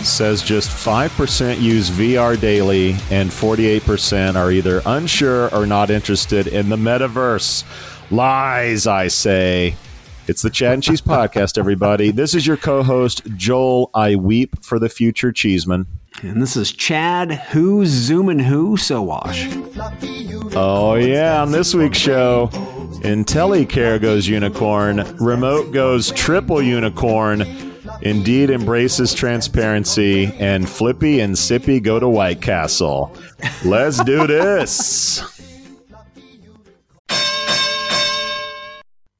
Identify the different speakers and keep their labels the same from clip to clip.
Speaker 1: says just 5% use VR daily and 48% are either unsure or not interested in the metaverse. Lies, I say. It's the Chad and Cheese podcast, everybody. This is your co host, Joel. I weep for the future Cheeseman.
Speaker 2: And this is Chad, who's zooming who, Sowash.
Speaker 1: Oh, yeah. On this week's show, IntelyCare goes unicorn, Remote goes triple unicorn. Indeed embraces transparency, and Flippy and Sippy go to White Castle. Let's do this.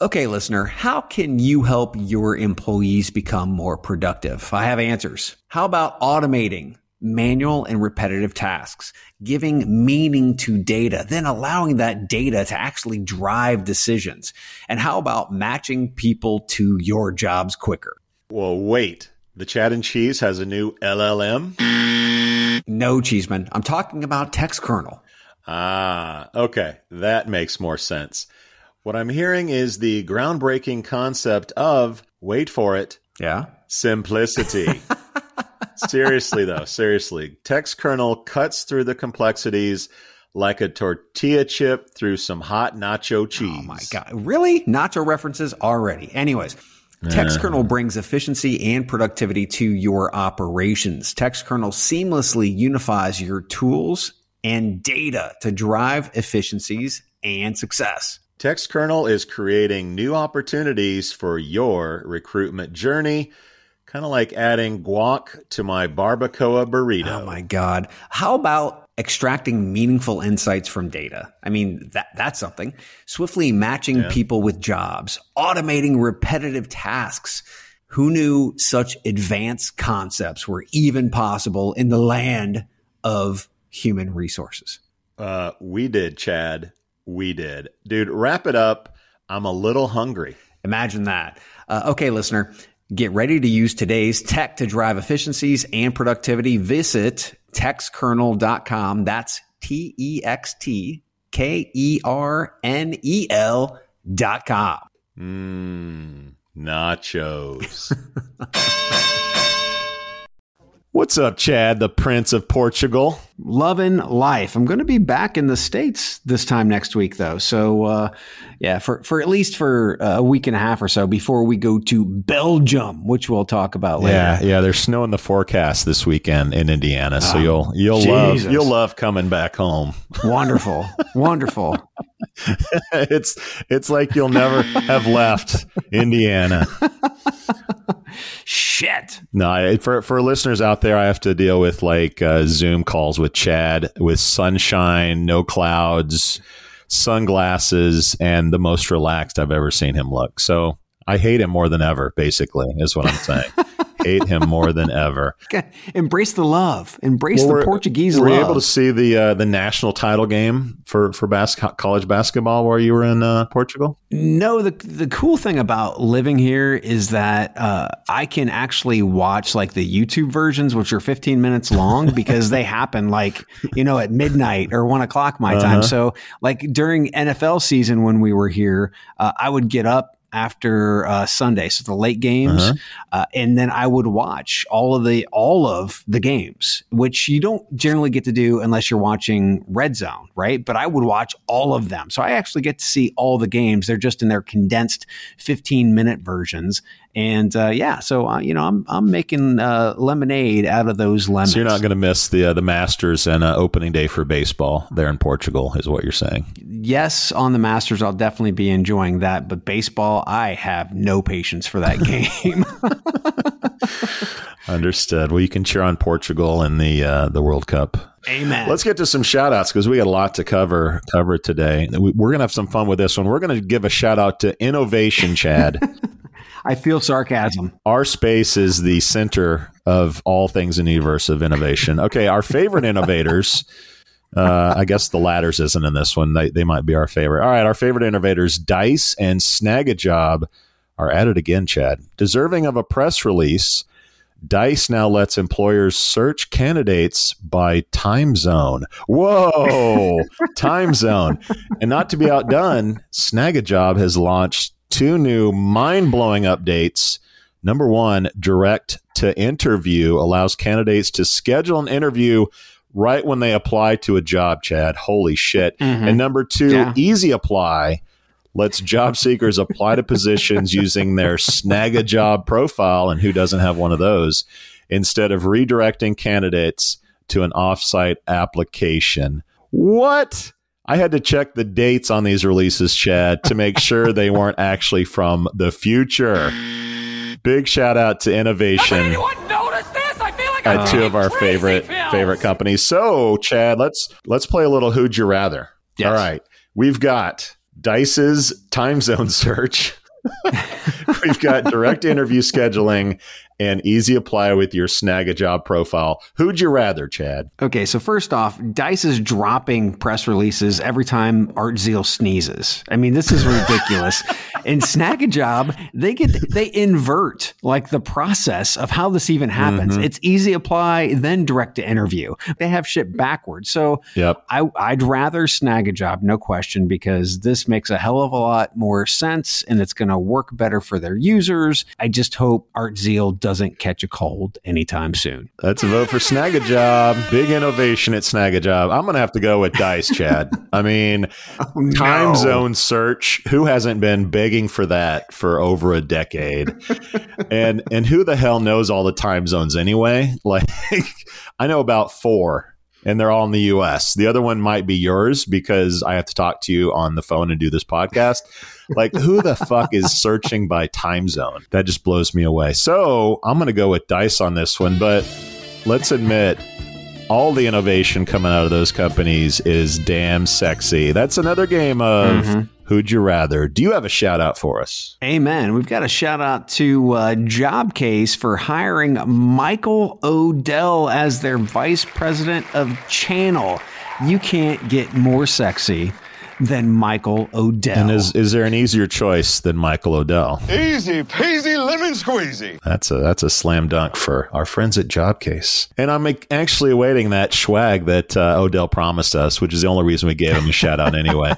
Speaker 2: Okay, listener, how can you help your employees become more productive? I have answers. How about automating manual and repetitive tasks, giving meaning to data, then allowing that data to actually drive decisions? And how about matching people to your jobs quicker?
Speaker 1: Well, wait. The Chad and Cheese has a new LLM?
Speaker 2: No, Cheeseman. I'm talking about Textkernel.
Speaker 1: Ah, okay. That makes more sense. What I'm hearing is the groundbreaking concept of, wait for it,
Speaker 2: Yeah.
Speaker 1: simplicity. seriously, though, seriously. Textkernel cuts through the complexities like a tortilla chip through some hot nacho cheese.
Speaker 2: Oh my God. Really? Nacho references already. Anyways. Textkernel brings efficiency and productivity to your operations. TextKernel seamlessly unifies your tools and data to drive efficiencies and success.
Speaker 1: TextKernel is creating new opportunities for your recruitment journey, kind of like adding guac to my barbacoa burrito.
Speaker 2: Oh my God. How about extracting meaningful insights from data? I mean, that, that's something. Swiftly matching people with jobs, automating repetitive tasks. Who knew such advanced concepts were even possible in the land of human resources?
Speaker 1: Uh, we did, Chad. We did. Dude, wrap it up. I'm a little hungry.
Speaker 2: Imagine that. Uh, okay, listener, get ready to use today's tech to drive efficiencies and productivity. Visit textkernel.com. That's T E X T K E R N E L dot com.
Speaker 1: Mmm, nachos. What's up, Chad, the Prince of Portugal?
Speaker 2: Loving life. I'm going to be back in the States this time next week, though. So, uh, yeah, for, for at least for a week and a half or so before we go to Belgium, which we'll talk about later.
Speaker 1: Yeah, yeah. There's snow in the forecast this weekend in Indiana, so
Speaker 2: Oh,
Speaker 1: you'll you'll love you'll love coming back home.
Speaker 2: Wonderful. Wonderful.
Speaker 1: it's it's like you'll never have left Indiana.
Speaker 2: Shit.
Speaker 1: No, I, for for listeners out there, I have to deal with like uh, Zoom calls with Chad with sunshine, no clouds, sunglasses, and the most relaxed I've ever seen him look. So I hate him more than ever. Basically, is what I'm saying. hate him more than ever.
Speaker 2: Embrace the love. Embrace
Speaker 1: Well,
Speaker 2: the
Speaker 1: we're-
Speaker 2: Portuguese
Speaker 1: Were you able to see the uh, the national title game for for bas- college basketball while you were in uh, Portugal?
Speaker 2: No, the the cool thing about living here is that uh, I can actually watch like the YouTube versions, which are 15 minutes long, because they happen like you know at midnight or one o'clock my time.
Speaker 1: Uh-huh.
Speaker 2: So like during NFL season when we were here, uh, I would get up after uh, Sunday, so the late games, uh-huh. uh, and then I would watch all of the all of the games, which you don't generally get to do unless you're watching Red Zone, right? But I would watch all of them, so I actually get to see all the games. They're just in their condensed 15 minute versions, and uh, yeah, so uh, you know, I'm I'm making uh, lemonade out of those lemons.
Speaker 1: So you're not going to miss the uh, the Masters and uh, opening day for baseball there in Portugal, is what you're saying?
Speaker 2: Yes, on the Masters, I'll definitely be enjoying that. But baseball, I have no patience for that game.
Speaker 1: Understood. Well, you can cheer on Portugal in the uh, the World Cup.
Speaker 2: Amen.
Speaker 1: Let's get to some shout outs because we got a lot to cover cover today. We're going to have some fun with this one. We're going to give a shout out to Innovation Chad.
Speaker 2: I feel sarcasm.
Speaker 1: Our space is the center of all things in the universe of innovation. Okay, our favorite innovators. Uh, I guess the ladders isn't in this one. They, they might be our favorite. All right, our favorite innovators, Dice and Snagajob, are at it again, Chad. Deserving of a press release, Dice now lets employers search candidates by time zone. Whoa, time zone. And not to be outdone, Snagajob has launched two new mind blowing updates. Number one, direct to interview allows candidates to schedule an interview right when they apply to a job, Chad. Holy shit. Mm-hmm. And number two, yeah. easy apply lets job seekers apply to positions using their snag a job profile. And who doesn't have one of those? Instead of redirecting candidates to an offsite application. What? I had to check the dates on these releases, Chad, to make sure they weren't actually from the future. Big shout out to innovation anyone notice this? I feel like at two of our favorite pills. favorite companies. So, Chad, let's let's play a little Who'd You Rather. Yes. All right, we've got Dice's time zone search. we've got direct interview scheduling and easy apply with your snag a job profile. Who'd you rather, Chad?
Speaker 2: Okay, so first off, Dice is dropping press releases every time Art Zeile sneezes. I mean, this is ridiculous. In Snagajob, they get they invert like the process of how this even happens. Mm-hmm. It's easy apply, then direct to interview. They have shit backwards. So
Speaker 1: yep.
Speaker 2: I, I'd rather snag a job, no question, because this makes a hell of a lot more sense and it's going to work better for their users. I just hope Art Zeile doesn't catch a cold anytime soon.
Speaker 1: That's a vote for Snagajob. Big innovation at Snagajob. I'm going to have to go with Dice, Chad. I mean, oh, no. time zone search. Who hasn't been begging for that for over a decade? and and who the hell knows all the time zones anyway? Like, I know about four and they're all in the US. The other one might be yours because I have to talk to you on the phone and do this podcast. Like, who the fuck is searching by time zone? That just blows me away. So I'm going to go with Dice on this one, but let's admit, all the innovation coming out of those companies is damn sexy. That's another game of mm-hmm. who'd you rather. Do you have a shout out for us?
Speaker 2: Amen. We've got a shout out to uh, Jobcase for hiring Michael Odell as their vice president of channel. You can't get more sexy than Michael Odell.
Speaker 1: And is is there an easier choice than Michael Odell?
Speaker 3: Easy peasy lemon squeezy.
Speaker 1: That's a that's a slam dunk for our friends at Jobcase. And I'm actually awaiting that swag that uh, Odell promised us, which is the only reason we gave him a shout out anyway.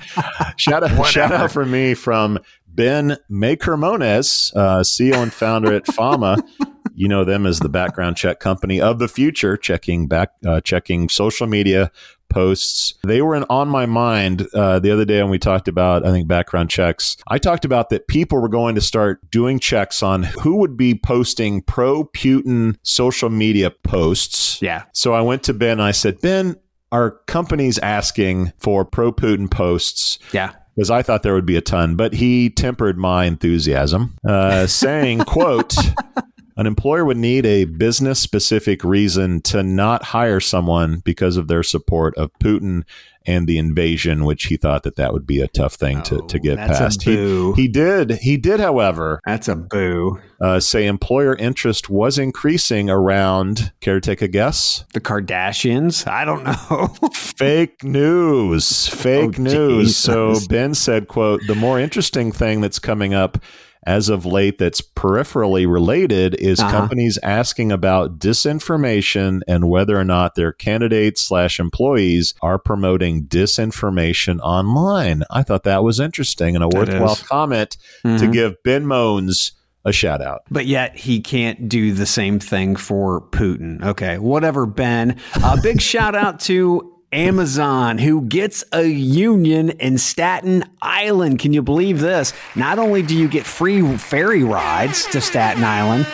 Speaker 1: shout out shout out from me from Ben Makermones, uh, CEO and founder at Fama. you know them as the background check company of the future, checking back, uh, checking social media posts. They were in, on my mind uh, the other day when we talked about, I think, background checks. I talked about that people were going to start doing checks on who would be posting pro Putin social media posts.
Speaker 2: Yeah.
Speaker 1: So I went to Ben and I said, Ben, our company's asking for pro Putin posts.
Speaker 2: Yeah
Speaker 1: because I thought there would be a ton, but he tempered my enthusiasm, uh, saying, "quote an employer would need a business specific reason to not hire someone because of their support of Putin and the invasion, which he thought that that would be a tough thing oh, to, to get past. He, he did. He did, however.
Speaker 2: That's a boo.
Speaker 1: Uh, say employer interest was increasing around, care to take a guess?
Speaker 2: The Kardashians? I don't know.
Speaker 1: Fake news. Fake oh, news. Jesus. So Ben said, quote, the more interesting thing that's coming up as of late that's peripherally related is
Speaker 2: Uh-huh.
Speaker 1: companies asking about disinformation and whether or not their candidates slash employees are promoting disinformation online. I thought that was interesting and a worthwhile
Speaker 2: is.
Speaker 1: comment to
Speaker 2: Mhm.
Speaker 1: give Ben Mones a shout out.
Speaker 2: But yet he can't do the same thing for Putin. Okay, whatever, Ben. A big shout out to Amazon, who gets a union in Staten Island. Can you believe this? Not only do you get free ferry rides to Staten Island,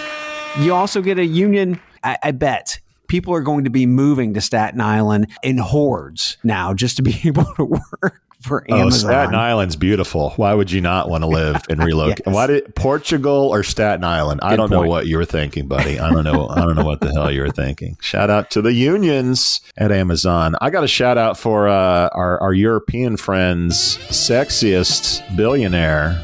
Speaker 2: you also get a union. I, I bet people are going to be moving to Staten Island in hordes now just to be able to work for
Speaker 1: Oh, Staten Island's beautiful. Why would you not want to live and relocate?
Speaker 2: Yes.
Speaker 1: Why did Portugal or Staten Island? I don't know what you were thinking, buddy. I don't know. I don't know what the hell you were thinking. Shout out to the unions at Amazon. I got a shout out for uh, our our European friends, sexiest billionaire.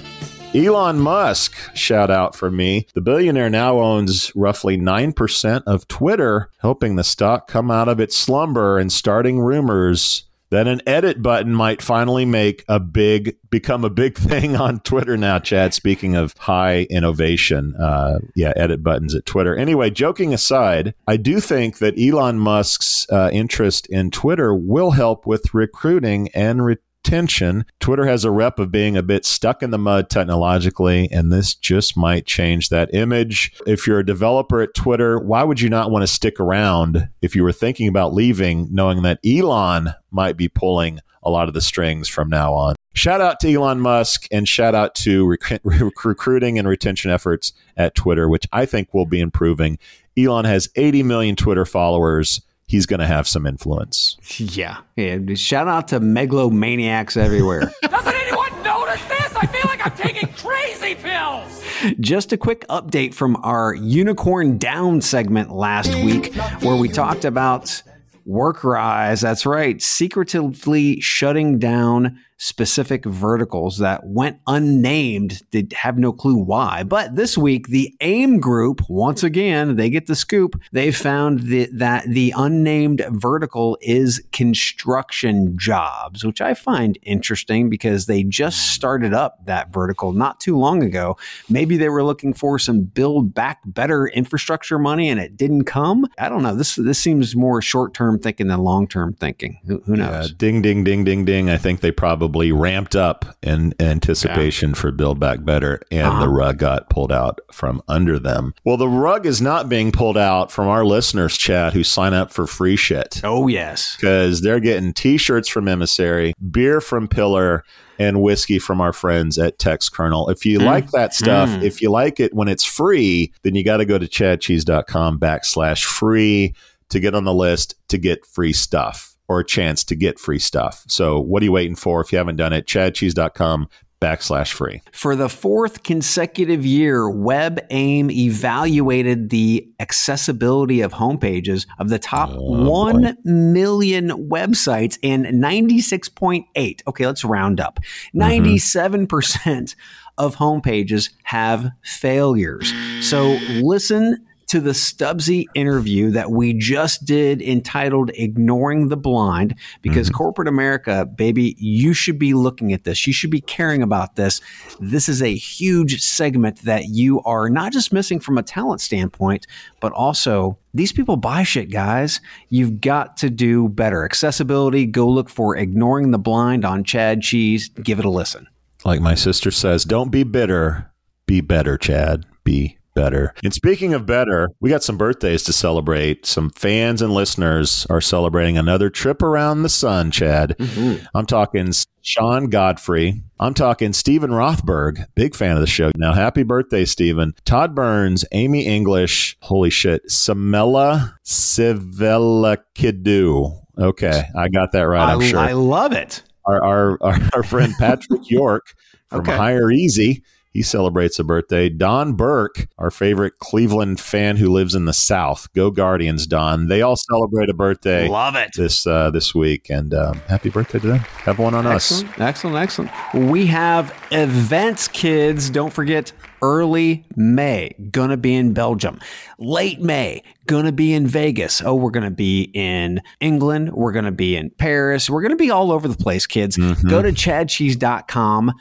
Speaker 1: Elon Musk, shout out for me. The billionaire now owns roughly 9% of Twitter, helping the stock come out of its slumber and starting rumors that an edit button might finally make a big become a big thing on Twitter now. Chad, speaking of high innovation, uh, yeah, edit buttons at Twitter. Anyway, joking aside, I do think that Elon Musk's uh, interest in Twitter will help with recruiting and retention. Twitter has a rep of being a bit stuck in the mud technologically, and this just might change that image. If you're a developer at Twitter, why would you not want to stick around if you were thinking about leaving, knowing that Elon might be pulling a lot of the strings from now on? Shout out to Elon Musk and shout out to rec- recruiting and retention efforts at Twitter, which I think will be improving. Elon has 80 million Twitter followers. He's going to have some influence.
Speaker 2: Yeah. yeah. Shout out to megalomaniacs everywhere.
Speaker 4: Doesn't anyone notice this? I feel like I'm taking crazy pills.
Speaker 2: Just a quick update from our Unicorn Down segment last week, where we talked about Workrise. That's right, secretively shutting down specific verticals that went unnamed. They have no clue why. But this week, the AIM group, once again, they get the scoop. They found that, that the unnamed vertical is construction jobs, which I find interesting because they just mm. started up that vertical not too long ago. Maybe they were looking for some build back better infrastructure money and it didn't come. I don't know. This this seems more short term thinking than long term thinking. Who, who knows?
Speaker 1: ding, ding, ding, ding, ding. I think they probably ramped up in anticipation for Build Back Better, and
Speaker 2: Uh-huh.
Speaker 1: the rug got pulled out from under them. Well, the rug is not being pulled out from our listeners, Chad, who sign up for free shit.
Speaker 2: Oh yes.
Speaker 1: Because they're getting t shirts from Emissary, beer from Pillar, and whiskey from our friends at Textkernel. If you like that stuff,
Speaker 2: Mm.
Speaker 1: if you like it when it's free, then you got to go to chadcheese.com backslash free to get on the list to get free stuff or a chance to get free stuff. So what are you waiting for? If you haven't done it, chadcheese.com backslash free.
Speaker 2: For the fourth consecutive year, WebAIM evaluated the accessibility of homepages of the top
Speaker 1: Oh,
Speaker 2: 1 million websites and 96.8, okay, let's round up, mm-hmm. 97% of homepages have failures. So listen to the Stubbsy interview that we just did entitled Ignoring the Blind, because mm-hmm. corporate America, baby, you should be looking at this. You should be caring about this. This is a huge segment that you are not just missing from a talent standpoint, but also these people buy shit, guys. You've got to do better. Accessibility, go look for Ignoring the Blind on Chad Cheese. Give it a listen.
Speaker 1: Like my sister says, don't be bitter, be better, Chad. Be better. And speaking of better, we got some birthdays to celebrate. Some fans and listeners are celebrating another trip around the sun, Chad. Mm-hmm. I'm talking Sean Godfrey. I'm talking Steven Rothberg, big fan of the show. Now, happy birthday, Steven. Todd Burns, Amy English, holy shit, Samela Sivelakidou. Okay, I got that right, I'm sure
Speaker 2: I love it.
Speaker 1: our our, our, our friend Patrick York from
Speaker 2: Okay.
Speaker 1: HireEZ. He celebrates a birthday. Don Burke, our favorite Cleveland fan who lives in the South. Go Guardians, Don. They all celebrate a birthday
Speaker 2: Love it.
Speaker 1: this uh, this week, and um, happy birthday to them. Have one on us.
Speaker 2: Excellent, excellent, excellent. We have events, kids. Don't forget early May, gonna be in Belgium. Late May, gonna be in Vegas. Oh, we're gonna be in England. We're gonna be in Paris. We're gonna be all over the place, kids. Go to chadcheese.com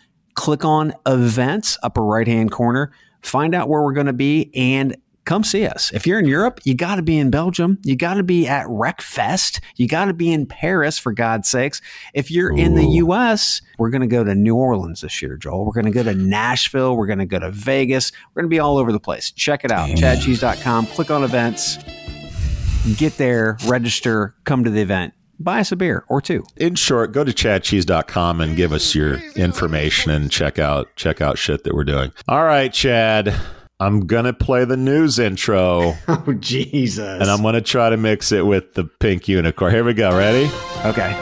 Speaker 2: click on events, upper right hand corner, find out where we're going to be, and come see us. If you're in Europe, you got to be in Belgium. You got to be at RecFest. You got to be in Paris, for God's sakes. If you're Ooh. in the U.S., we're going to go to New Orleans this year, Joel. We're going to go to Nashville. We're going to go to Vegas. We're going to be all over the place. Check it out, chadcheese.com. Click on events. Get there, register, come to the event buy us a beer or two.
Speaker 1: In short, go to chadcheese.com and give us your information and check out check out shit that we're doing. All right, Chad. I'm gonna play the news intro.
Speaker 2: Oh Jesus!
Speaker 1: And I'm gonna try to mix it with the pink unicorn. Here we go. Ready?
Speaker 2: Okay.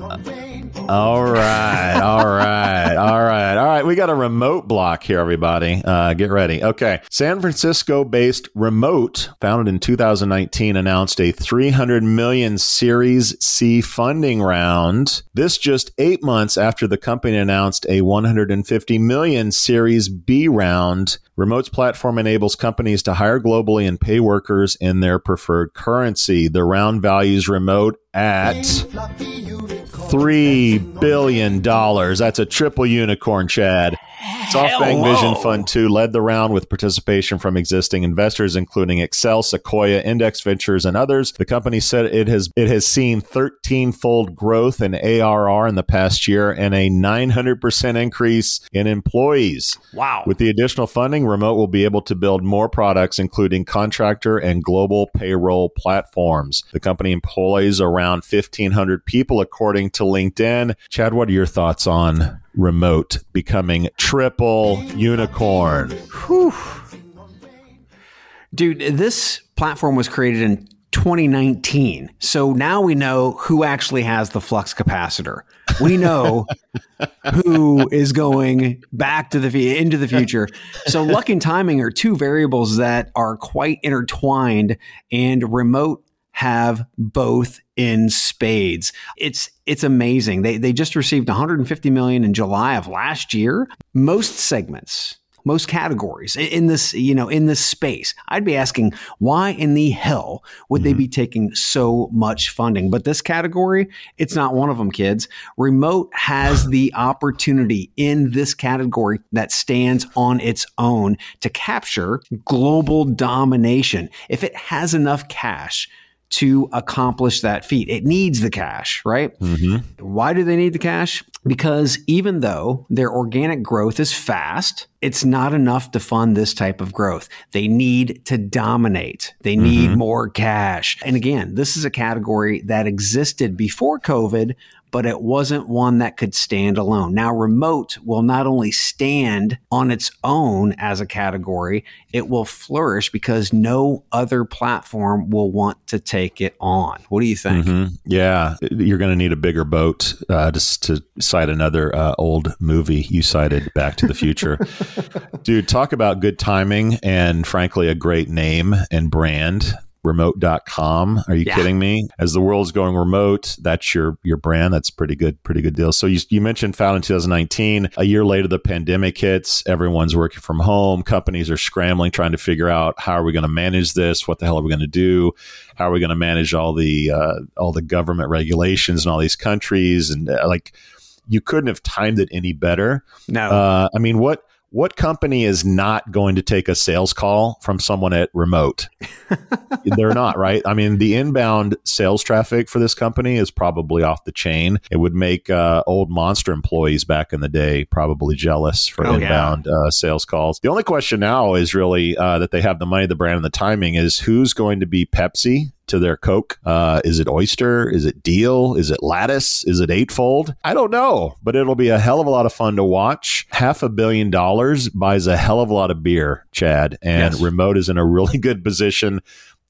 Speaker 1: Uh, all right, all right, all right, all right. We got a remote block here, everybody. Uh, get ready. Okay. San Francisco based Remote, founded in 2019, announced a 300 million Series C funding round. This just eight months after the company announced a 150 million Series B round. Remote's platform enables companies to hire globally and pay workers in their preferred currency. The round values Remote at three billion dollars. That's a triple unicorn, Chad. SoftBank Vision Fund 2 led the round with participation from existing investors, including Accel, Sequoia, Index Ventures, and others. The company said it has it has seen 13-fold growth in ARR in the past year and a 900% increase in employees.
Speaker 2: Wow.
Speaker 1: With the additional funding, Remote will be able to build more products, including contractor and global payroll platforms. The company employs around 1,500 people, according to LinkedIn. Chad, what are your thoughts on remote becoming triple unicorn. Whew.
Speaker 2: Dude, this platform was created in 2019. So now we know who actually has the flux capacitor. We know who is going back to the into the future. So luck and timing are two variables that are quite intertwined and remote have both in spades. It's it's amazing. They they just received 150 million in July of last year. Most segments most categories in this, you know, in this space. I'd be asking, why in the hell would mm-hmm. they be taking so much funding? But this category, it's not one of them, kids. Remote has the opportunity in this category that stands on its own to capture global domination. If it has enough cash to accomplish that feat. It needs the cash, right? Mm-hmm. Why do they need the cash? Because even though their organic growth is fast, it's not enough to fund this type of growth. They need to dominate. They need mm-hmm. more cash. And again, this is a category that existed before COVID, but it wasn't one that could stand alone. Now, remote will not only stand on its own as a category, it will flourish because no other platform will want to take it on. What do you think? Mm-hmm.
Speaker 1: Yeah, you're going to need a bigger boat uh, just to cite another uh, old movie you cited, Back to the Future. Dude, talk about good timing and, frankly, a great name and brand remote.com. Are you yeah. kidding me? As the world's going remote, that's your your brand. That's pretty good, pretty good deal. So you, you mentioned founded in 2019. A year later, the pandemic hits. Everyone's working from home. Companies are scrambling, trying to figure out how are we going to manage this? What the hell are we going to do? How are we going to manage all the uh, all the government regulations in all these countries? And uh, like, you couldn't have timed it any better.
Speaker 2: No,
Speaker 1: uh, I mean, what what company is not going to take a sales call from someone at remote? They're not, right? I mean, the inbound sales traffic for this company is probably off the chain. It would make uh, old monster employees back in the day probably jealous for oh, inbound yeah. uh, sales calls. The only question now is really uh, that they have the money, the brand, and the timing is who's going to be Pepsi to their Coke? Uh, is it Oyster? Is it Deel? Is it Lattice? Is it Eightfold? I don't know, but it'll be a hell of a lot of fun to watch. Half a billion dollars buys a hell of a lot of beer, Chad, and yes. Remote is in a really good position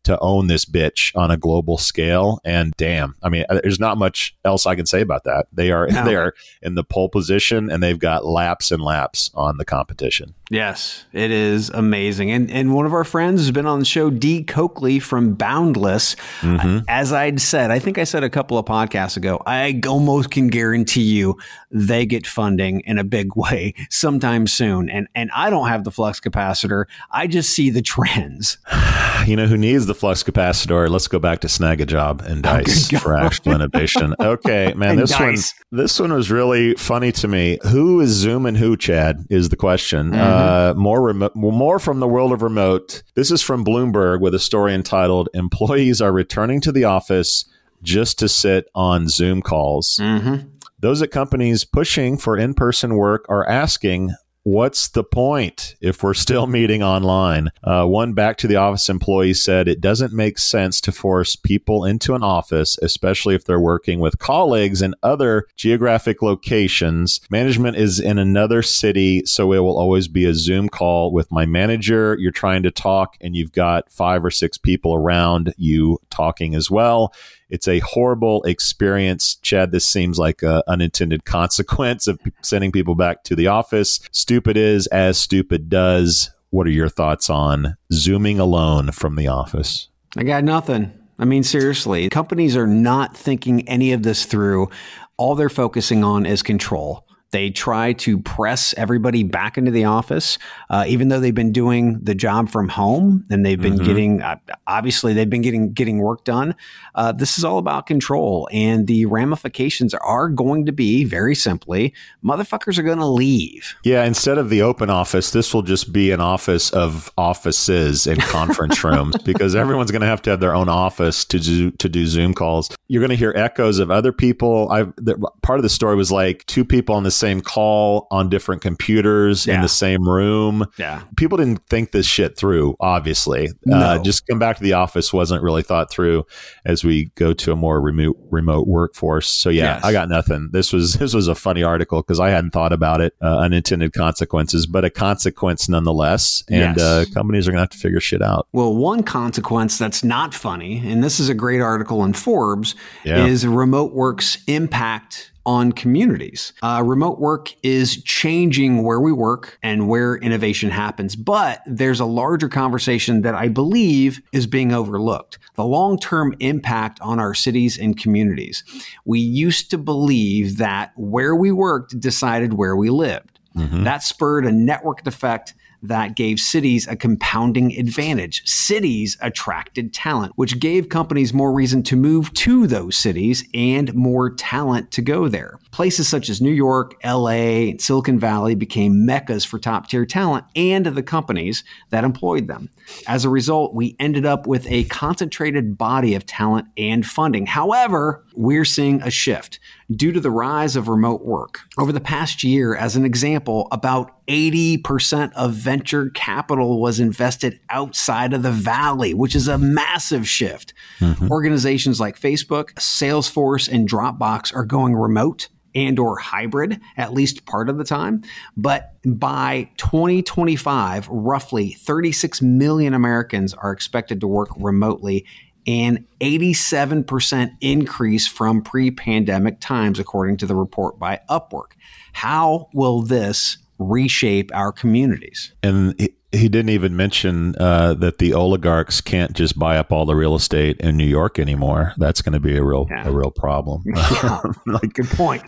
Speaker 1: to own this bitch on a global scale. And damn, I mean, uh, there's not much else I can say about that. They are no. they are in the pole position, and they've got laps and laps on the competition.
Speaker 2: Yes, it is amazing. And and one of our friends has been on the show, Dee Coakley from Boundless. Mm-hmm. As I'd said, I think I said a couple of podcasts ago, I almost can guarantee you they get funding in a big way sometime soon. And and I don't have the flux capacitor. I just see the trends.
Speaker 1: You know who needs the flux capacitor? Let's go back to snag a job and dice for actual innovation. Okay, man, this dice. one this one was really funny to me. Who is Zoom and who, Chad, is the question. Mm-hmm. Uh, more remote, more from the world of remote. This is from Bloomberg with a story entitled "Employees are returning to the office just to sit on Zoom calls." Mm-hmm. Those at companies pushing for in-person work are asking, What's the point if we're still meeting online? Uh, one back to the office employee said it doesn't make sense to force people into an office, especially if they're working with colleagues in other geographic locations. Management is in another city, so it will always be a Zoom call with my manager. You're trying to talk, and you've got five or six people around you talking as well. It's a horrible experience. Chad, this seems like an unintended consequence of sending people back to the office. Stupid is as stupid does. What are your thoughts on zooming alone from the office?
Speaker 2: I got nothing. I mean, seriously, companies are not thinking any of this through. All they're focusing on is control. They try to press everybody back into the office, uh, even though they've been doing the job from home and they've been mm-hmm. getting uh, obviously they've been getting getting work done. Uh, this is all about control, and the ramifications are going to be very simply, motherfuckers are going to leave.
Speaker 1: Yeah, instead of the open office, this will just be an office of offices and conference rooms because everyone's going to have to have their own office to do to do Zoom calls. You're going to hear echoes of other people. I part of the story was like two people on the same call on different computers yeah. in the same room.
Speaker 2: Yeah.
Speaker 1: People didn't think this shit through, obviously. No. Uh, just come back to the office wasn't really thought through as we go to a more remote remote workforce. So yeah, yes. I got nothing. This was this was a funny article because I hadn't thought about it, uh, unintended consequences, but a consequence nonetheless. And yes. uh, companies are going to have to figure shit out.
Speaker 2: Well, one consequence that's not funny, and this is a great article in Forbes, yeah. is remote work's impact on communities. Uh, remote work is changing where we work and where innovation happens, but there's a larger conversation that I believe is being overlooked the long term impact on our cities and communities. We used to believe that where we worked decided where we lived. Mm-hmm. That spurred a networked effect that gave cities a compounding advantage. Cities attracted talent, which gave companies more reason to move to those cities and more talent to go there. Places such as New York, LA, Silicon Valley became meccas for top tier talent and the companies that employed them. As a result, we ended up with a concentrated body of talent and funding. However, we're seeing a shift due to the rise of remote work. Over the past year, as an example, about 80% of venture capital was invested outside of the valley, which is a massive shift. Mm-hmm. Organizations like Facebook, Salesforce, and Dropbox are going remote and or hybrid at least part of the time but by 2025 roughly 36 million americans are expected to work remotely an 87% increase from pre pandemic times, according to the report by Upwork. How will this reshape our communities?
Speaker 1: And he, he didn't even mention uh, that the oligarchs can't just buy up all the real estate in New York anymore. That's going to be a real yeah. a real problem.
Speaker 2: Yeah. like, Good point.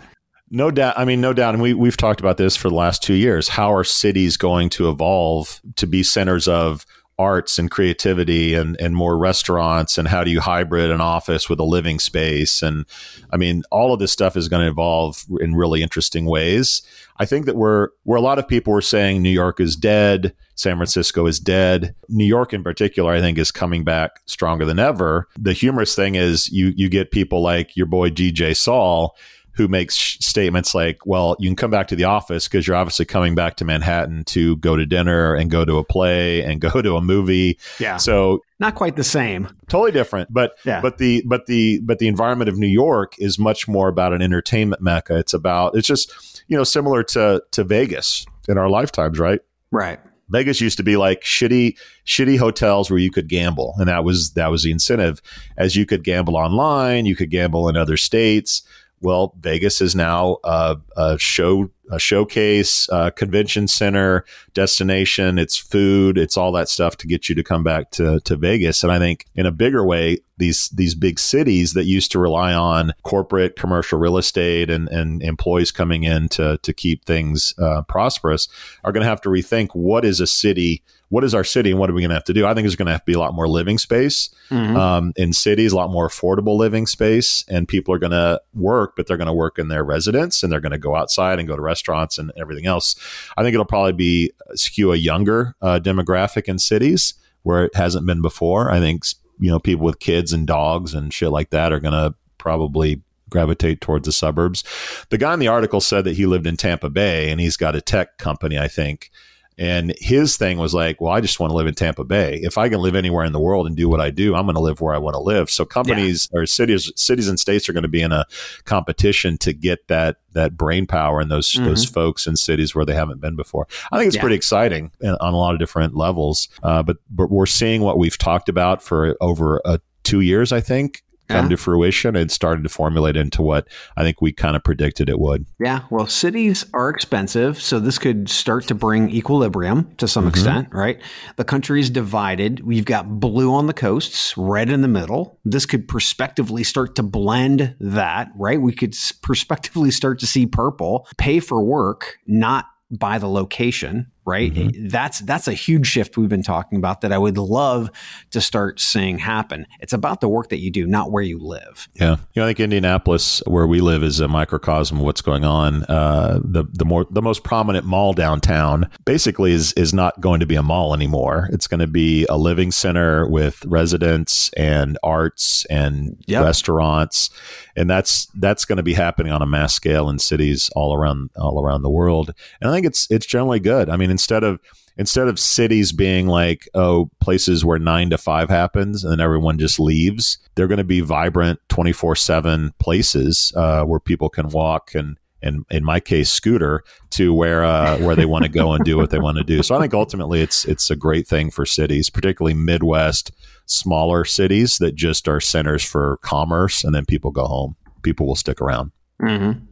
Speaker 1: No doubt. I mean, no doubt. And we, we've talked about this for the last two years. How are cities going to evolve to be centers of arts and creativity and, and more restaurants and how do you hybrid an office with a living space? And i mean all of this stuff is going to evolve in really interesting ways. I think that we're where a lot of people were saying new york is dead san francisco is dead. New york in particular i think is coming back stronger than ever. The humorous thing is you you get people like your boy dj saul who makes statements like, well, you can come back to the office because you're obviously coming back to Manhattan to go to dinner and go to a play and go to a movie.
Speaker 2: Yeah.
Speaker 1: So
Speaker 2: not quite the same.
Speaker 1: Totally different. But yeah. but the but the but the environment of New York is much more about an entertainment mecca. It's about it's just, you know, similar to to Vegas in our lifetimes, right?
Speaker 2: Right.
Speaker 1: Vegas used to be like shitty, shitty hotels where you could gamble, and that was that was the incentive. As you could gamble online, you could gamble in other states Well, Vegas is now a, a show, a showcase, a convention center, destination. It's food, it's all that stuff to get you to come back to, to Vegas. And I think in a bigger way, these these big cities that used to rely on corporate commercial real estate and, and employees coming in to to keep things uh, prosperous are going to have to rethink what is a city what is our city and what are we going to have to do? I think there's going to have to be a lot more living space mm-hmm. um, in cities, a lot more affordable living space, and people are going to work, but they're going to work in their residence and they're going to go outside and go to restaurants and everything else. I think it'll probably be skew a younger uh, demographic in cities where it hasn't been before. I think you know people with kids and dogs and shit like that are going to probably gravitate towards the suburbs. The guy in the article said that he lived in Tampa Bay and he's got a tech company, I think. And his thing was like, well, I just want to live in Tampa Bay. If I can live anywhere in the world and do what I do, I'm going to live where I want to live. So companies yeah. or cities, cities and states are going to be in a competition to get that that brain power and those mm-hmm. those folks in cities where they haven't been before. I think it's yeah. pretty exciting on a lot of different levels. Uh, but but we're seeing what we've talked about for over a two years, I think, come yeah. to fruition and started to formulate into what I think we kind of predicted it would.
Speaker 2: Yeah. Well, cities are expensive. So this could start to bring equilibrium to some mm-hmm. extent, right? The country is divided. We've got blue on the coasts, red in the middle. This could prospectively start to blend that, right? We could prospectively start to see purple pay for work, not by the location, right? Mm-hmm. That's that's a huge shift we've been talking about that I would love to start seeing happen. It's about the work that you do, not where you live.
Speaker 1: Yeah, you know, I think Indianapolis, where we live, is a microcosm of what's going on. Uh, the the more the most prominent mall downtown basically is is not going to be a mall anymore. It's going to be a living center with residents and arts and yep. restaurants, and that's that's going to be happening on a mass scale in cities all around all around the world. And I think it's it's generally good. I mean instead of instead of cities being like oh places where 9 to 5 happens and then everyone just leaves they're going to be vibrant 24/7 places uh, where people can walk and and in my case scooter to where uh, where they want to go and do what they want to do. So i think ultimately it's it's a great thing for cities particularly midwest smaller cities that just are centers for commerce and then people go home. People will stick around. Mm-hmm.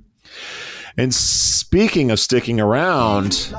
Speaker 1: And speaking of sticking around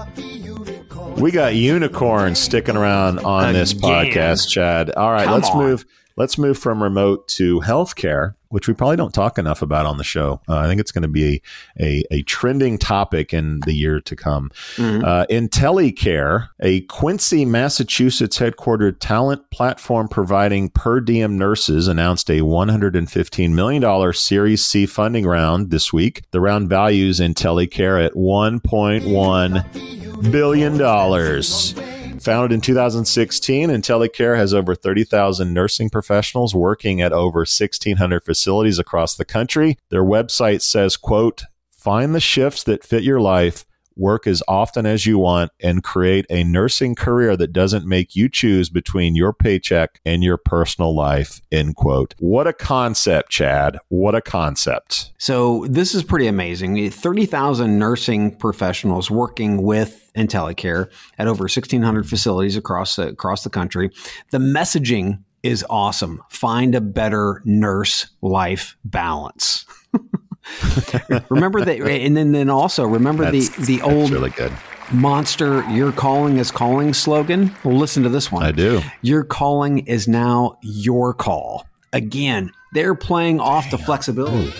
Speaker 1: we got unicorns sticking around on Again. this podcast, Chad. All right, Come let's on. move. Let's move from remote to healthcare, which we probably don't talk enough about on the show. Uh, I think it's going to be a, a, trending topic in the year to come. Mm-hmm. Uh, IntelyCare, a Quincy, Massachusetts headquartered talent platform providing per diem nurses, announced a $115 million Series C funding round this week. The round values IntelyCare at 1.1 billion dollars. Founded in 2016, IntelyCare has over 30,000 nursing professionals working at over 1,600 facilities across the country. Their website says, quote, find the shifts that fit your life work as often as you want, and create a nursing career that doesn't make you choose between your paycheck and your personal life. End quote. What a concept, Chad. What a concept.
Speaker 2: So this is pretty amazing. 30,000 nursing professionals working with IntelyCare at over 1,600 facilities across across the country. The messaging is awesome. Find a better nurse life balance. remember that, and then then also remember that's, the the old
Speaker 1: really good
Speaker 2: monster. Your calling is calling slogan. Well, listen to this one.
Speaker 1: I do.
Speaker 2: Your calling is now your call. Again, they're playing off Damn. the flexibility.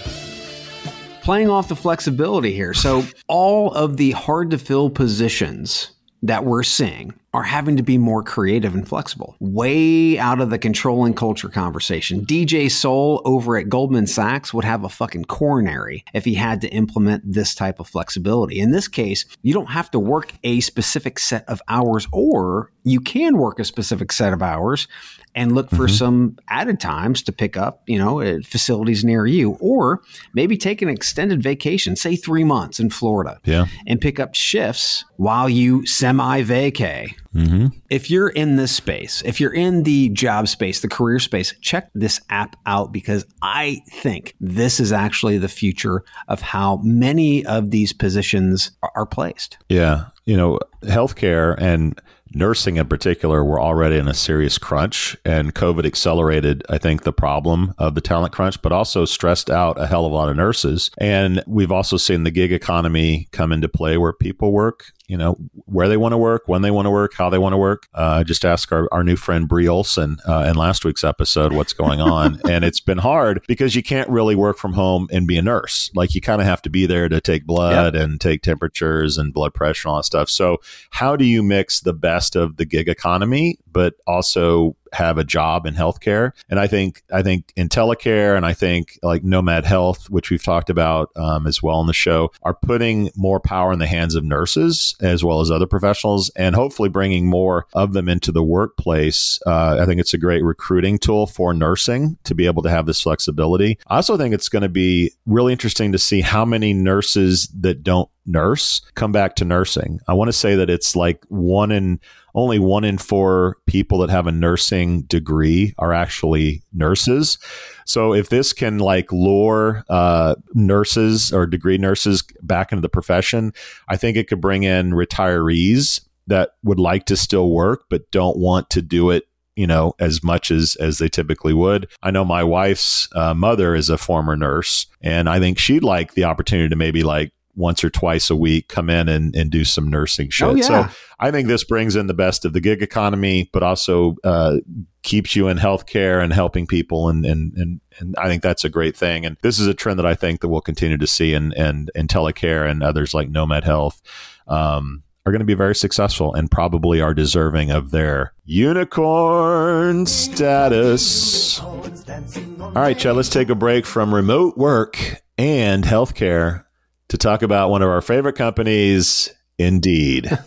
Speaker 2: Playing off the flexibility here. So all of the hard to fill positions that we're seeing are having to be more creative and flexible. Way out of the controlling culture conversation. DJ Soul over at Goldman Sachs would have a fucking coronary if he had to implement this type of flexibility. In this case, you don't have to work a specific set of hours, or you can work a specific set of hours and look for mm-hmm. some added times to pick up, you know, facilities near you, or maybe take an extended vacation, say three months in Florida,
Speaker 1: yeah,
Speaker 2: and pick up shifts while you semi vacay. Mm-hmm. If you're in this space, if you're in the job space, the career space, check this app out because I think this is actually the future of how many of these positions are placed.
Speaker 1: Yeah. you know, healthcare and nursing in particular were already in a serious crunch and covid accelerated i think the problem of the talent crunch but also stressed out a hell of a lot of nurses. And we've also seen the gig economy come into play where people work you know where they want to work when they want to work how they want to work. Uh, just ask our, our new friend brie olson uh, in last week's episode what's going on. And it's been hard because you can't really work from home and be a nurse. Like you kind of have to be there to take blood yep. and take temperatures and blood pressure and all that stuff. So how do you mix the best of the gig economy but also have a job in healthcare. And I think I think IntelyCare and I think like Nomad Health, which we've talked about um, as well in the show, are putting more power in the hands of nurses as well as other professionals, and hopefully bringing more of them into the workplace. Uh, I think it's a great recruiting tool for nursing to be able to have this flexibility. I also think it's going to be really interesting to see how many nurses that don't nurse come back to nursing. I want to say that it's like one in only one in four people that have a nursing degree are actually nurses. So if this can like lure uh, nurses or degree nurses back into the profession, I think it could bring in retirees that would like to still work but don't want to do it you know as much as as they typically would i know my wife's uh, mother is a former nurse and i think she'd like the opportunity to maybe like once or twice a week come in and, and do some nursing shit. Oh, yeah. So I think this brings in the best of the gig economy, but also uh, keeps you in healthcare and helping people. And, and, and, and I think that's a great thing. And this is a trend that I think that we'll continue to see in, in, IntelyCare and others like Nomad Health. Um, are going to be very successful and probably are deserving of their unicorn status. All right, Chad, let's take a break from remote work and healthcare to talk about one of our favorite companies, Indeed.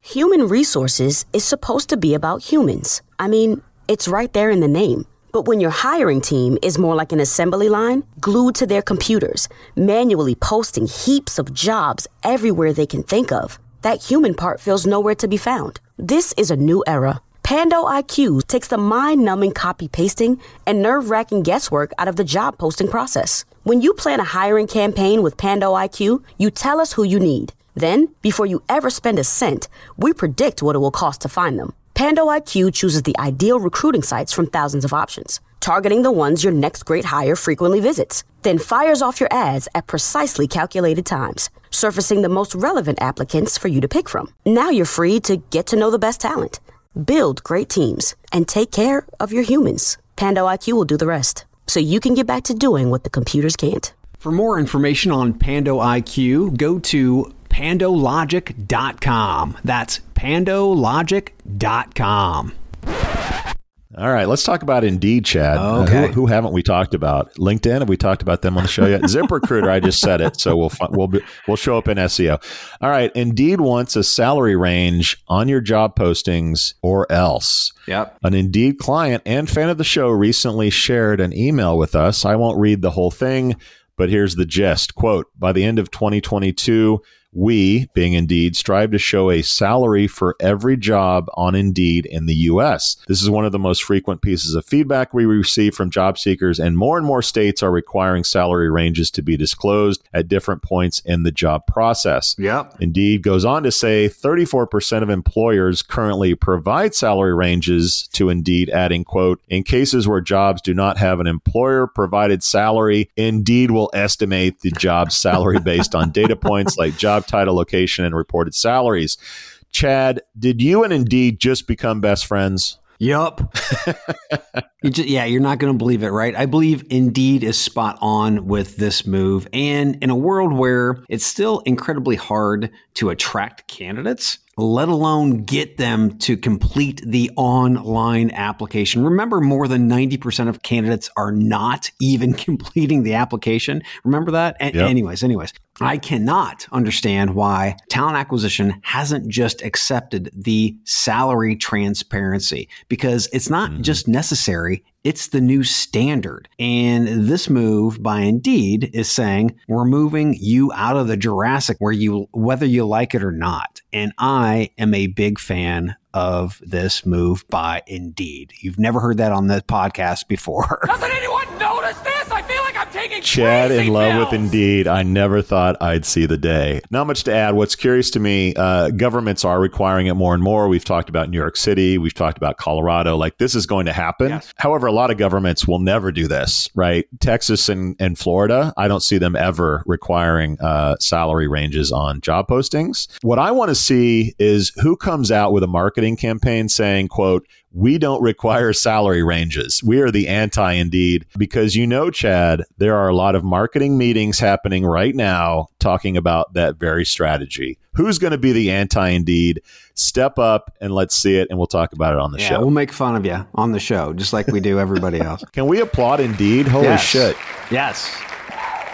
Speaker 5: Human resources is supposed to be about humans. I mean, it's right there in the name. But when your hiring team is more like an assembly line, glued to their computers, manually posting heaps of jobs everywhere they can think of, that human part feels nowhere to be found. This is a new era. Pando IQ takes the mind numbing copy pasting and nerve wracking guesswork out of the job posting process. When you plan a hiring campaign with Pando IQ, you tell us who you need. Then, before you ever spend a cent, we predict what it will cost to find them. Pando IQ chooses the ideal recruiting sites from thousands of options, targeting the ones your next great hire frequently visits, then fires off your ads at precisely calculated times, surfacing the most relevant applicants for you to pick from. Now you're free to get to know the best talent, build great teams, and take care of your humans. Pando IQ will do the rest so you can get back to doing what the computers can't.
Speaker 2: For more information on Pando IQ, go to pandologic.com. That's pandologic.com.
Speaker 1: All right, let's talk about Indeed, Chad. Okay. Uh, who, who, haven't we talked about? LinkedIn. Have we talked about them on the show yet? ZipRecruiter. I just said it, so we'll we'll be, we'll show up in SEO. All right. Indeed wants a salary range on your job postings, or else.
Speaker 2: Yep.
Speaker 1: An Indeed client and fan of the show recently shared an email with us. I won't read the whole thing, but here's the gist. Quote: By the end of 2022 we, being Indeed, strive to show a salary for every job on Indeed in the U.S. This is one of the most frequent pieces of feedback we receive from job seekers, and more and more states are requiring salary ranges to be disclosed at different points in the job process.
Speaker 2: Yep.
Speaker 1: Indeed goes on to say 34% of employers currently provide salary ranges to Indeed, adding, quote, in cases where jobs do not have an employer provided salary, Indeed will estimate the job salary based on data points like job job title, location, and reported salaries. Chad, did you and Indeed just become best friends?
Speaker 2: Yup. you just, yeah, you're not going to believe it, right? I believe Indeed is spot on with this move. And in a world where it's still incredibly hard to attract candidates, let alone get them to complete the online application. Remember, more than 90% of candidates are not even completing the application. Remember that? A- yep. Anyways, anyways, I cannot understand why talent acquisition hasn't just accepted the salary transparency because it's not mm-hmm. just necessary, it's the new standard. And this move by Indeed is saying we're moving you out of the Jurassic where you whether you like it or not. And I am a big fan of this move by Indeed. You've never heard that on the podcast before.
Speaker 4: Doesn't anyone notice this? I feel like I'm taking taking
Speaker 1: Chad in love with. Indeed. I never thought I'd see the day. Not much to add. What's curious to me, uh, governments are requiring it more and more. We've talked about New York City. We've talked about Colorado. Like this is going to happen.
Speaker 2: Yes.
Speaker 1: However, a lot of governments will never do this, right? Texas and, and Florida, I don't see them ever requiring uh, salary ranges on job postings. What I want to see is who comes out with a marketing campaign saying, quote, we don't require salary ranges. We are the anti Indeed because you know, Chad, there are a lot of marketing meetings happening right now talking about that very strategy. Who's going to be the anti Indeed? Step up and let's see it, and we'll talk about it on the
Speaker 2: Yeah,
Speaker 1: show.
Speaker 2: we'll make fun of you on the show, just like we do everybody else.
Speaker 1: Can we applaud Indeed? Holy
Speaker 2: Yes.
Speaker 1: shit.
Speaker 2: Yes.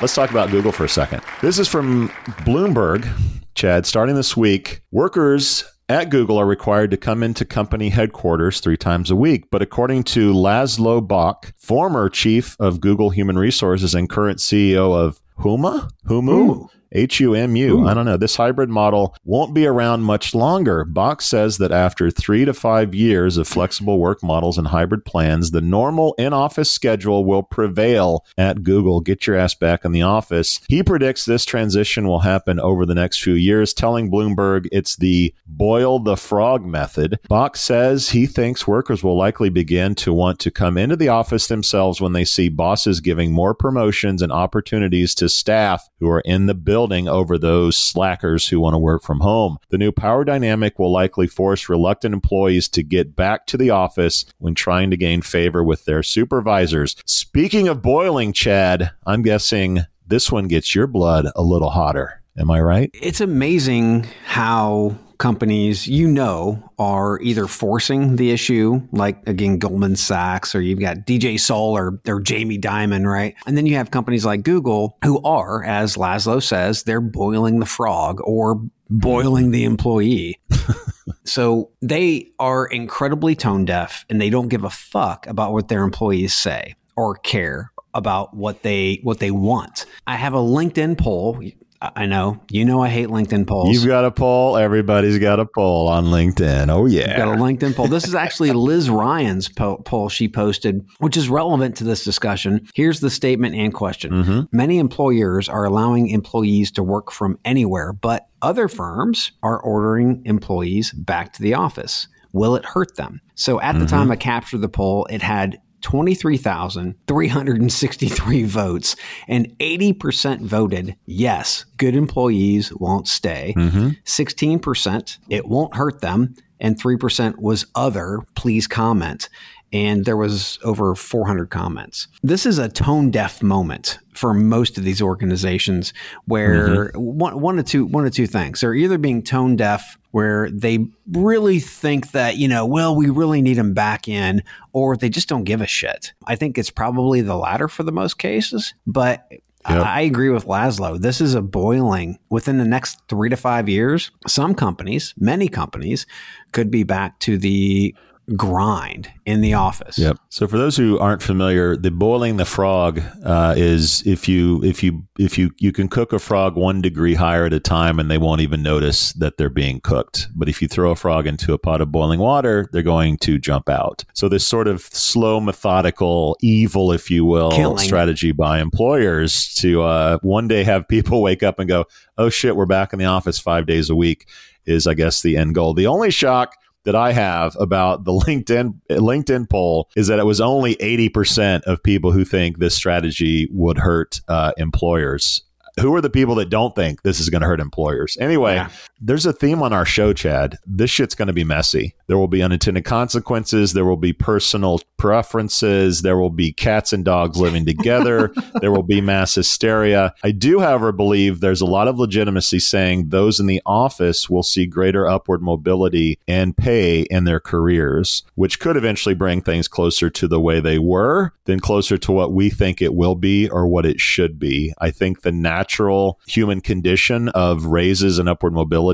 Speaker 1: Let's talk about Google for a second. This is from Bloomberg, Chad. Starting this week, workers at Google are required to come into company headquarters three times a week. But according to Laszlo Bock, former chief of Google Human Resources and current CEO of Huma, Humu,
Speaker 2: Ooh.
Speaker 1: H U M U. I don't know. This hybrid model won't be around much longer. Bock says that after three to five years of flexible work models and hybrid plans, the normal in office schedule will prevail at Google. Get your ass back in the office. He predicts this transition will happen over the next few years, telling Bloomberg it's the boil the frog method. Bock says he thinks workers will likely begin to want to come into the office themselves when they see bosses giving more promotions and opportunities to staff who are in the building over those slackers who want to work from home. The new power dynamic will likely force reluctant employees to get back to the office when trying to gain favor with their supervisors. Speaking of boiling, Chad, I'm guessing this one gets your blood a little hotter. Am I right?
Speaker 2: It's amazing how companies you know are either forcing the issue, like again Goldman Sachs, or you've got DJ Soul or, or Jamie Dimon, right? And then you have companies like Google who are, as Laszlo says, they're boiling the frog or boiling the employee. so they are incredibly tone deaf and they don't give a fuck about what their employees say or care about what they what they want. I have a LinkedIn poll. I know you know I hate LinkedIn polls.
Speaker 1: You've got a poll. Everybody's got a poll on LinkedIn. Oh, yeah.
Speaker 2: Got a LinkedIn poll. This is actually Liz Ryan's po- poll she posted, which is relevant to this discussion. Here's the statement and question mm-hmm. Many employers are allowing employees to work from anywhere, but other firms are ordering employees back to the office. Will it hurt them? So at the mm-hmm. time I captured the poll, it had 23,363 votes, and 80% voted yes, good employees won't stay. Mm-hmm. 16%, it won't hurt them, and 3% was other, please comment. And there was over 400 comments. This is a tone deaf moment for most of these organizations where mm-hmm. one, one of two one of two things. They're either being tone deaf where they really think that, you know, well, we really need them back in, or they just don't give a shit. I think it's probably the latter for the most cases, but I I agree with Laszlo. This is a boiling within the next three to five years. Some companies, many companies, could be back to the grind in the office.
Speaker 1: Yep. So for those who aren't familiar, the boiling the frog uh, is if you if you if you you can cook a frog one degree higher at a time and they won't even notice that they're being cooked. But if you throw a frog into a pot of boiling water, they're going to jump out. So this sort of slow, methodical, evil, if you will,
Speaker 2: Killing.
Speaker 1: strategy by employers to uh, one day have people wake up and go, "Oh shit, we're back in the office five days a week." Is I guess the end goal. The only shock that I have about the LinkedIn LinkedIn poll is that it was only 80% of people who think this strategy would hurt uh, employers. Who are the people that don't think this is going to hurt employers? Anyway,
Speaker 2: Yeah.
Speaker 1: There's a theme on our show, Chad. This shit's going to be messy. There will be unintended consequences. There will be personal preferences. There will be cats and dogs living together. there will be mass hysteria. I do, however, believe there's a lot of legitimacy saying those in the office will see greater upward mobility and pay in their careers, which could eventually bring things closer to the way they were than closer to what we think it will be or what it should be. I think the natural human condition of raises and upward mobility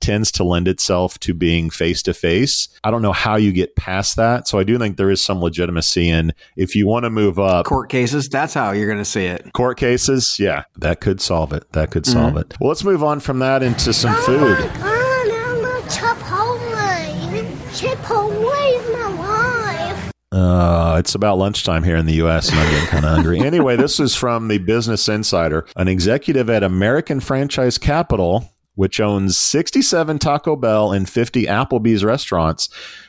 Speaker 1: tends to lend itself to being face to face. I don't know how you get past that. So I do think there is some legitimacy in if you want to move up
Speaker 2: Court cases, that's how you're going to see it.
Speaker 1: court cases, yeah, that could solve it. That could solve it. Well, let's move on from that into some food.
Speaker 6: Oh my god, I love Chipotle. Chipotle is my life.
Speaker 1: Uh, it's about lunchtime here in the U.S., and I'm getting kind of hungry. Anyway, this is from the Business Insider. An executive at American Franchise Capital, which owns 67 Taco Bell and 50 Applebee's restaurants,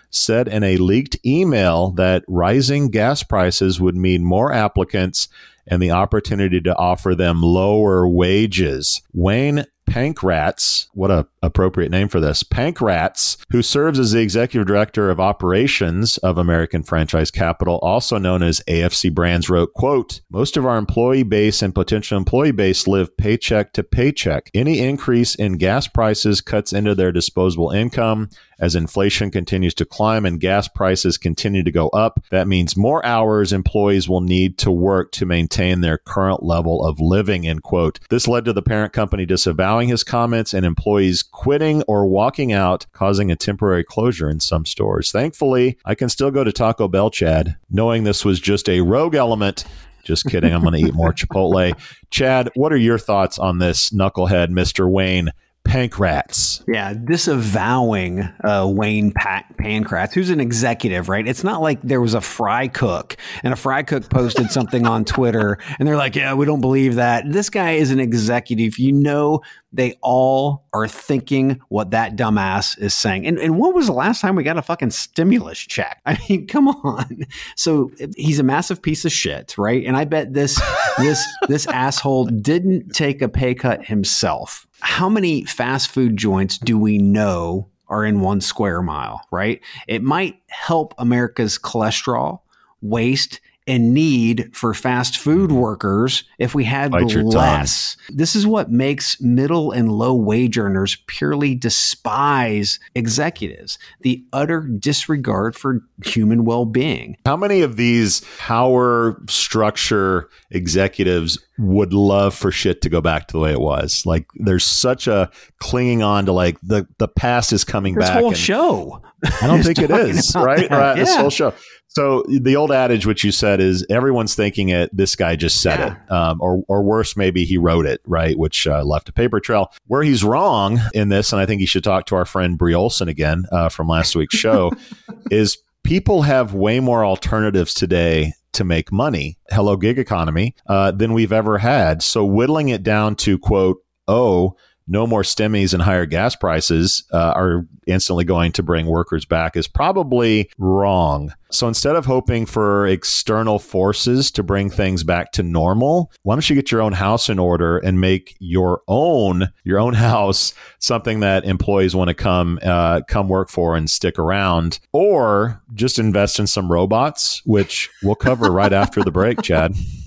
Speaker 1: said in a leaked email that rising gas prices would mean more applicants and the opportunity to offer them lower wages. Wayne Pankratz, what a appropriate name for this, Pankratz, who serves as the executive director of operations of American Franchise Capital, also known as AFC Brands, wrote, quote, most of our employee base and potential employee base live paycheck to paycheck. Any increase in gas prices cuts into their disposable income. As inflation continues to climb and gas prices continue to go up, that means more hours employees will need to work to maintain their current level of living, end quote. This led to the parent company disavowing his comments and employees quitting or walking out, causing a temporary closure in some stores. Thankfully, I can still go to Taco Bell, Chad, knowing this was just a rogue element. Just kidding. I'm going to eat more Chipotle. Chad, what are your thoughts on this knucklehead, Mr. Wayne Pankratz.
Speaker 2: Yeah, disavowing uh, Wayne Pat- Pankratz, who's an executive, right? It's not like there was a fry cook and a fry cook posted something on Twitter and they're like, yeah, we don't believe that. This guy is an executive. You know, they all are thinking what that dumbass is saying. And, and when was the last time we got a fucking stimulus check? I mean, come on. So he's a massive piece of shit, right? And I bet this this this asshole didn't take a pay cut himself how many fast food joints do we know are in one square mile, right? It might help America's cholesterol, waste, and need for fast food mm-hmm. workers if we had less. This is what makes middle and low wage earners purely despise executives the utter disregard for human well being.
Speaker 1: How many of these power structure executives would love for shit to go back to the way it was? Like, there's such a clinging on to like the, the past is coming
Speaker 2: this
Speaker 1: back.
Speaker 2: This whole show.
Speaker 1: I don't think it is, right? Right. Yeah. This whole show. So the old adage, which you said, is everyone's thinking it. This guy just said yeah. it, um, or or worse, maybe he wrote it, right? Which uh, left a paper trail. Where he's wrong in this, and I think he should talk to our friend Bree Olson again uh, from last week's show, is people have way more alternatives today to make money. Hello, gig economy uh, than we've ever had. So whittling it down to quote, oh no more stimmies and higher gas prices uh, are instantly going to bring workers back is probably wrong. So instead of hoping for external forces to bring things back to normal, why don't you get your own house in order and make your own your own house something that employees want to come uh, come work for and stick around, or just invest in some robots, which we'll cover right after the break, Chad.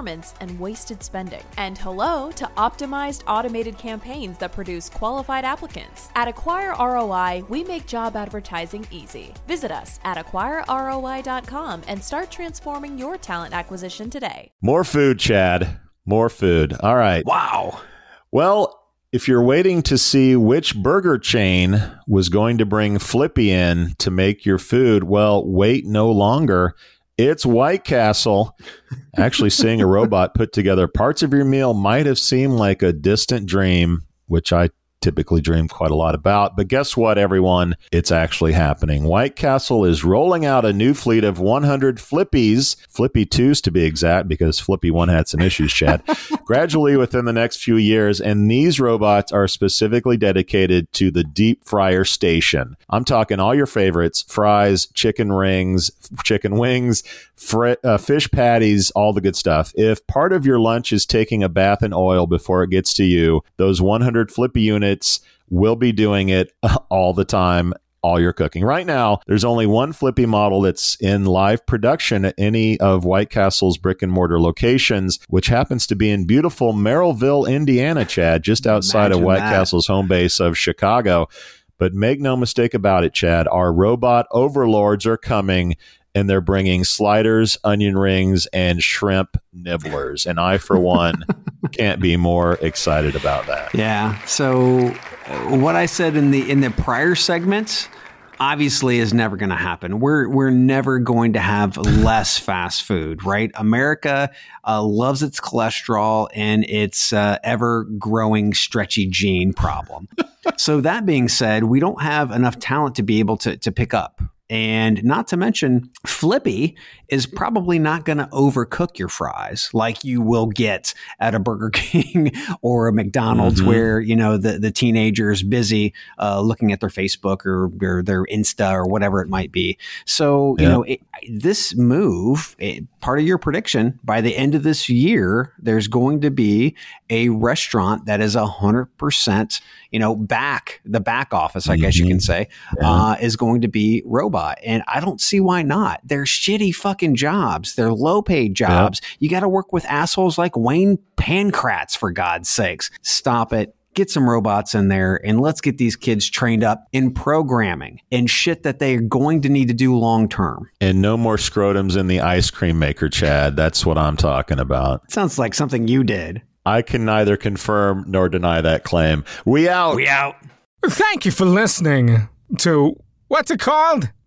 Speaker 6: performance and wasted spending. And hello to optimized automated campaigns that produce qualified applicants. At Acquire ROI, we make job advertising easy. Visit us at acquireroi.com and start transforming your talent acquisition today.
Speaker 1: More food, Chad. More food. All right.
Speaker 2: Wow.
Speaker 1: Well, if you're waiting to see which burger chain was going to bring Flippy in to make your food, well, wait no longer. It's White Castle. Actually, seeing a robot put together parts of your meal might have seemed like a distant dream, which I typically dream quite a lot about. But guess what, everyone? It's actually happening. White Castle is rolling out a new fleet of 100 Flippies, Flippy 2s to be exact, because Flippy 1 had some issues, Chad, gradually within the next few years. And these robots are specifically dedicated to the deep fryer station. I'm talking all your favorites fries, chicken rings, chicken wings, fr- uh, fish patties, all the good stuff. If part of your lunch is taking a bath in oil before it gets to you, those 100 Flippy units will be doing it all the time all your cooking. Right now, there's only one Flippy model that's in live production at any of White Castle's brick and mortar locations, which happens to be in beautiful Merrillville, Indiana, Chad, just outside
Speaker 2: Imagine
Speaker 1: of White
Speaker 2: that.
Speaker 1: Castle's home base of Chicago. But make no mistake about it, Chad, our robot overlords are coming and they're bringing sliders, onion rings, and shrimp nibblers. And I, for one, can't be more excited about that.
Speaker 2: Yeah. So uh, what I said in the in the prior segments obviously is never going to happen. We're we're never going to have less fast food, right? America uh, loves its cholesterol and its uh, ever growing stretchy gene problem. so that being said, we don't have enough talent to be able to to pick up. And not to mention, Flippy is probably not going to overcook your fries like you will get at a Burger King or a McDonald's,
Speaker 1: Mhm.
Speaker 2: where you know the the teenager is busy uh, looking at their Facebook or, or their Insta or whatever it might be. So you
Speaker 1: Yeah.
Speaker 2: know it, this move, it, part of your prediction by the end of this year, there's going to be a restaurant that is hundred percent, you know, back the back office, I guess you can say, uh, is going to be robot. And I don't see why not. They're shitty fucking jobs. They're low paid jobs. You got to work with assholes like Wayne Pankratz, for God's sakes. Stop it. Get some robots in there and let's get these kids trained up in programming and shit that they are going to need to do long term.
Speaker 1: And no more scrotums in the ice cream maker, Chad. That's what I'm talking about.
Speaker 2: Sounds like something you did.
Speaker 1: I can neither confirm nor deny that claim. We out.
Speaker 2: We out.
Speaker 7: Thank you for listening to what's it called?